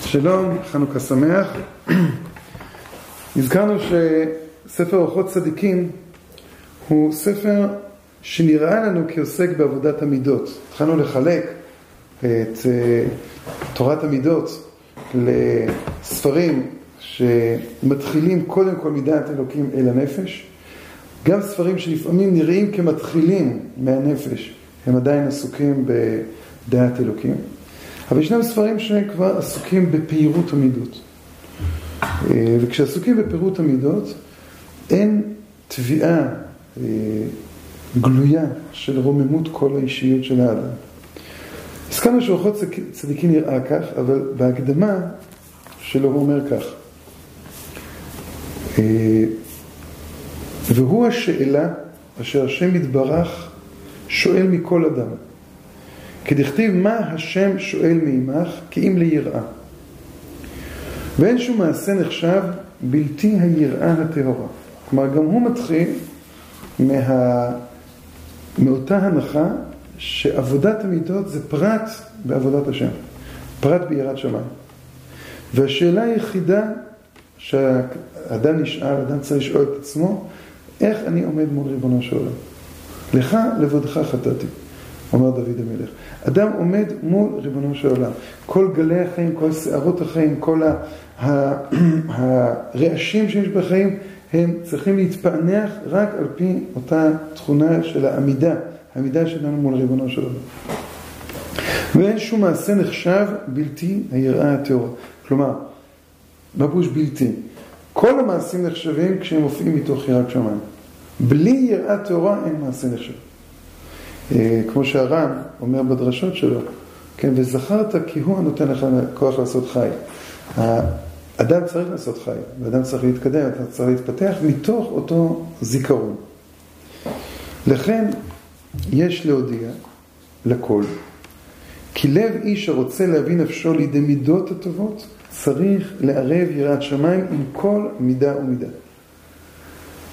שלום, חנוכה שמח. הזכרנו שספר אורחות צדיקים הוא ספר שנראה לנו כעוסק בעבודת המידות. התחלנו לחלק את אה, תורת המידות לספרים שמתחילים קודם כל מדעת אלוקים אל הנפש, גם ספרים שלפעמים נראים כמתחילים מהנפש, הם עדיין עסוקים בדעת אלוקים, אבל ישנם ספרים שכבר עסוקים בפירוט המידות. אה, וכשעסוקים בפירוט המידות, אין תביעה אה, גלויה של רוממות כל האישיות של האדם. הזכרנו שאורחות צדיקים נראה כך, אבל בהקדמה שלו הוא אומר כך: אה, והוא השאלה אשר השם יתברך שואל מכל אדם. כדכתיב מה השם שואל מעמך כי אם ליראה. ואין שום מעשה נחשב בלתי היראה הטהורה. כלומר גם הוא מתחיל מה... מאותה הנחה שעבודת המידות זה פרט בעבודת השם, פרט ביראת שמיים. והשאלה היחידה שהאדם נשאל, אדם צריך לשאול את עצמו, איך אני עומד מול ריבונו של עולם? לך לבדך חטאתי, אומר דוד המלך. אדם עומד מול ריבונו של עולם. כל גלי החיים, כל שערות החיים, כל הרעשים שיש בחיים, הם צריכים להתפענח רק על פי אותה תכונה של העמידה, העמידה שלנו מול ריבונו של עולם. ואין שום מעשה נחשב בלתי היראה הטהורה. כלומר, פירוש בלתי? כל המעשים נחשבים כשהם מופיעים מתוך יראת שמיים. בלי יראת טהורה אין מעשה נחשב. אה, כמו שהר"ן אומר בדרשות שלו, כן, וזכרת כי הוא הנותן לך כוח לעשות חי. האדם צריך לעשות חי, ואדם צריך להתקדם, אדם צריך להתפתח מתוך אותו זיכרון. לכן יש להודיע לכל, כי לב איש הרוצה להביא נפשו לידי מידות הטובות, צריך לערב יראת שמיים עם כל מידה ומידה.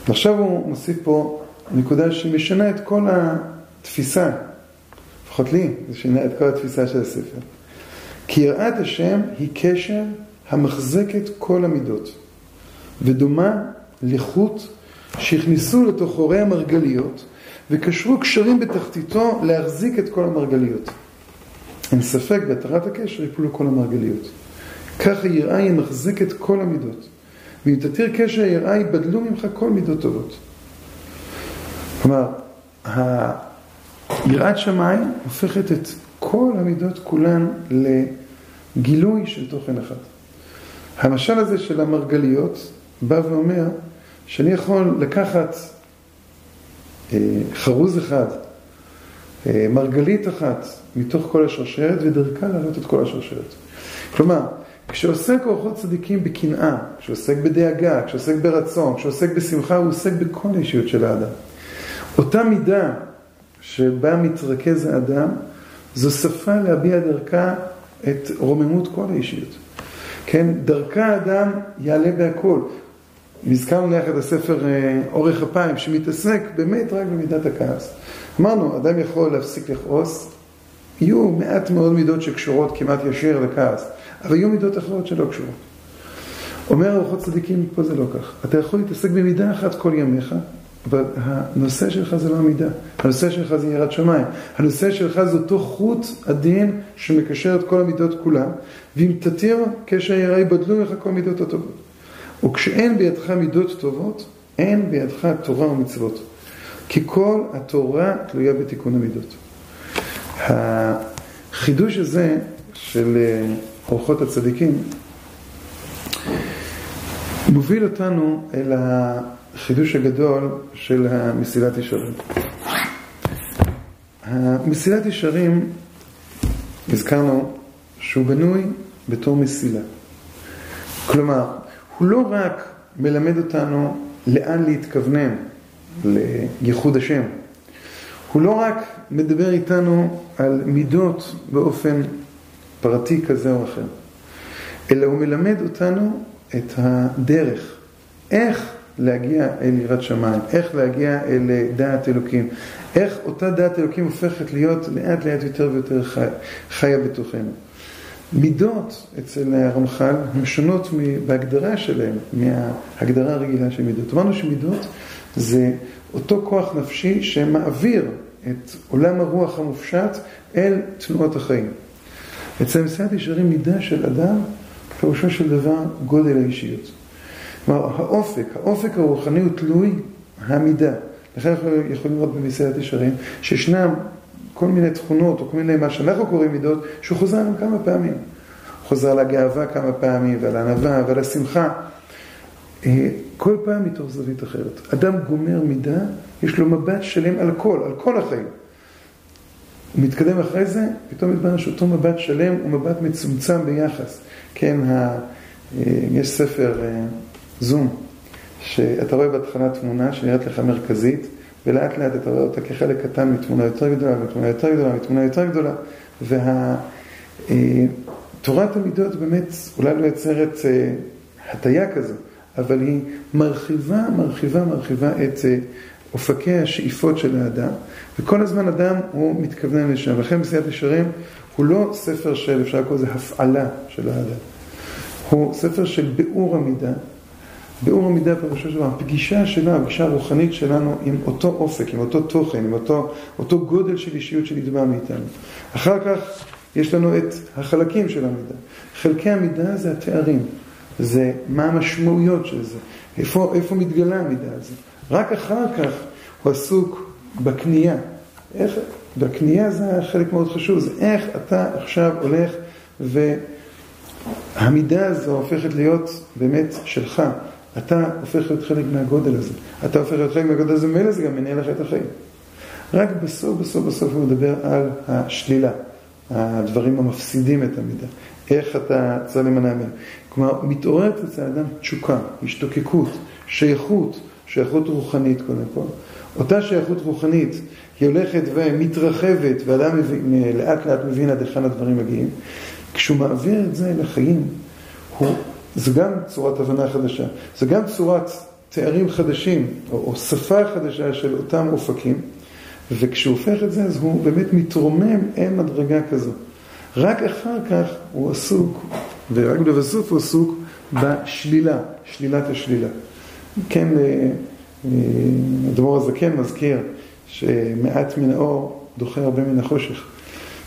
ועכשיו הוא מוסיף פה נקודה שמשנה את כל התפיסה, לפחות לי, זה שינה את כל התפיסה של הספר. כי יראת השם היא קשר המחזק את כל המידות, ודומה לחוט שהכניסו לתוך הורי המרגליות וקשרו קשרים בתחתיתו להחזיק את כל המרגליות. אין ספק, בהתרת הקשר יפלו כל המרגליות. כך היראה היא מחזקת כל המידות. ואם תתיר קשר היראה יבדלו ממך כל מידות טובות. כלומר, יראת שמיים הופכת את כל המידות כולן לגילוי של תוכן אחד. המשל הזה של המרגליות בא ואומר שאני יכול לקחת אה, חרוז אחד, אה, מרגלית אחת מתוך כל השרשרת ודרכה להעלות את כל השרשרת. כלומר, כשעוסק אורחות צדיקים בקנאה, כשעוסק בדאגה, כשעוסק ברצון, כשעוסק בשמחה, הוא עוסק בכל האישיות של האדם. אותה מידה שבה מתרכז האדם, זו שפה להביע דרכה את רוממות כל האישיות. כן, דרכה האדם יעלה בהכל. הזכרנו יחד הספר אה, אורך אפיים, שמתעסק באמת רק במידת הכעס. אמרנו, אדם יכול להפסיק לכעוס, יהיו מעט מאוד מידות שקשורות כמעט ישיר לכעס, אבל יהיו מידות אחרות שלא קשורות. אומר ארוחות צדיקים, פה זה לא כך. אתה יכול להתעסק במידה אחת כל ימיך, אבל הנושא שלך זה לא המידה, הנושא שלך זה יראת שמיים, הנושא שלך זה אותו חוט עדין שמקשר את כל המידות כולם, ואם תתיר קשר יראה יבדלו ממך כל המידות הטובות. וכשאין בידך מידות טובות, אין בידך תורה ומצוות. כי כל התורה תלויה בתיקון המידות. החידוש הזה של אה, אורחות הצדיקים מוביל אותנו אל החידוש הגדול של המסילת ישרים. המסילת ישרים, הזכרנו שהוא בנוי בתור מסילה. כלומר, הוא לא רק מלמד אותנו לאן להתכוונן, לייחוד השם. הוא לא רק מדבר איתנו על מידות באופן פרטי כזה או אחר, אלא הוא מלמד אותנו את הדרך, איך להגיע אל יראת שמיים, איך להגיע אל דעת אלוקים, איך אותה דעת אלוקים הופכת להיות לאט לאט יותר ויותר חי, חיה בתוכנו. מידות אצל הרמח"ל הן שונות בהגדרה שלהן מההגדרה הרגילה של מידות. אמרנו שמידות זה אותו כוח נפשי שמעביר את עולם הרוח המופשט אל תנועות החיים. אצל מסיעת ישרים מידה של אדם, פירושו של דבר גודל האישיות. כלומר, האופק, האופק הרוחני הוא תלוי המידה. לכן אנחנו יכולים לראות במסעדת ישרים, שישנם כל מיני תכונות, או כל מיני מה שאנחנו קוראים מידות, שהוא חוזר עליהם כמה פעמים. הוא חוזר על הגאווה כמה פעמים, ועל הענווה, ועל השמחה. אה, כל פעם מתוך זווית אחרת. אדם גומר מידה, יש לו מבט שלם על הכל, על כל החיים. הוא מתקדם אחרי זה, פתאום מתברר שאותו מבט שלם הוא מבט מצומצם ביחס. כן, ה... אה, יש ספר אה, זום, שאתה רואה בהתחלה תמונה שנראית לך מרכזית, ולאט לאט אתה רואה אותה כחלק קטן מתמונה יותר גדולה, מתמונה יותר גדולה, מתמונה יותר גדולה, וה... המידות באמת אולי לא יוצרת הטיה כזו, אבל היא מרחיבה, מרחיבה, מרחיבה את אופקי השאיפות של האדם, וכל הזמן אדם הוא מתכוונן לשם. לכן מסיעת ישרים הוא לא ספר של, אפשר לקרוא לזה הפעלה של האדם. הוא ספר של ביאור המידה. ביאור המידה פירושו של הפגישה שלנו, הפגישה הרוחנית שלנו עם אותו אופק, עם אותו תוכן, עם אותו, אותו גודל של אישיות שנתבע מאיתנו. אחר כך יש לנו את החלקים של המידה. חלקי המידה זה התארים, זה מה המשמעויות של זה, איפה, איפה מתגלה המידה הזאת. רק אחר כך הוא עסוק בקנייה. איך, בקנייה זה חלק מאוד חשוב, זה איך אתה עכשיו הולך והמידה הזו הופכת להיות באמת שלך. אתה הופך להיות חלק מהגודל הזה. אתה הופך להיות חלק מהגודל הזה, ממילא זה גם מנהל לך את החיים. רק בסוף, בסוף, בסוף הוא מדבר על השלילה, הדברים המפסידים את המידה. איך אתה צריך להימנע מהם. כלומר, מתעוררת אצל האדם תשוקה, השתוקקות, שייכות. שייכות רוחנית קודם כל. אותה שייכות רוחנית היא הולכת ומתרחבת ואדם לאט לאט מבין עד היכן הדברים מגיעים. כשהוא מעביר את זה לחיים, זה גם צורת הבנה חדשה, זה גם צורת תארים חדשים, או, או שפה חדשה של אותם אופקים, וכשהוא הופך את זה, אז הוא באמת מתרומם אל מדרגה כזו. רק אחר כך הוא עסוק, ורק לבסוף הוא עסוק בשלילה, שלילת השלילה. כן, אדמו"ר הזקן מזכיר שמעט מן האור דוחה הרבה מן החושך.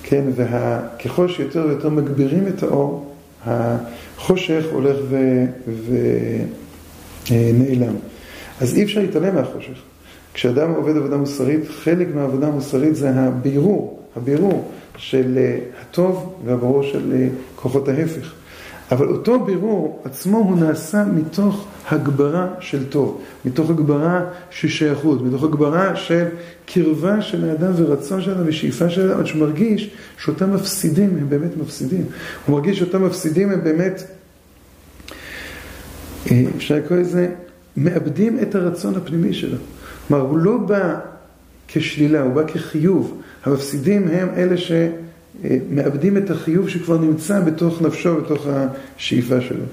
כן, וככל שיותר ויותר מגבירים את האור, החושך הולך ונעלם. אז אי אפשר להתעלם מהחושך. כשאדם עובד עבודה מוסרית, חלק מהעבודה המוסרית זה הבירור, הבירור של הטוב והברור של כוחות ההפך. אבל אותו בירור עצמו הוא נעשה מתוך הגברה של טוב, מתוך הגברה של שייכות, מתוך הגברה של קרבה של האדם ורצון של ושאיפה של האדם, עד שהוא מרגיש שאותם מפסידים הם באמת מפסידים. הוא מרגיש שאותם מפסידים הם באמת, אה, אפשר לקרוא לזה, מאבדים את הרצון הפנימי שלו. כלומר, הוא לא בא כשלילה, הוא בא כחיוב. המפסידים הם אלה ש... אה, מאבדים את החיוב שכבר נמצא בתוך נפשו, בתוך השאיפה שלו.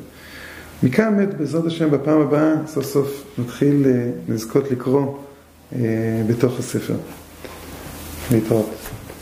מכאן באמת, בעזרת השם, בפעם הבאה, סוף סוף נתחיל אה, לזכות לקרוא אה, בתוך הספר. להתראות.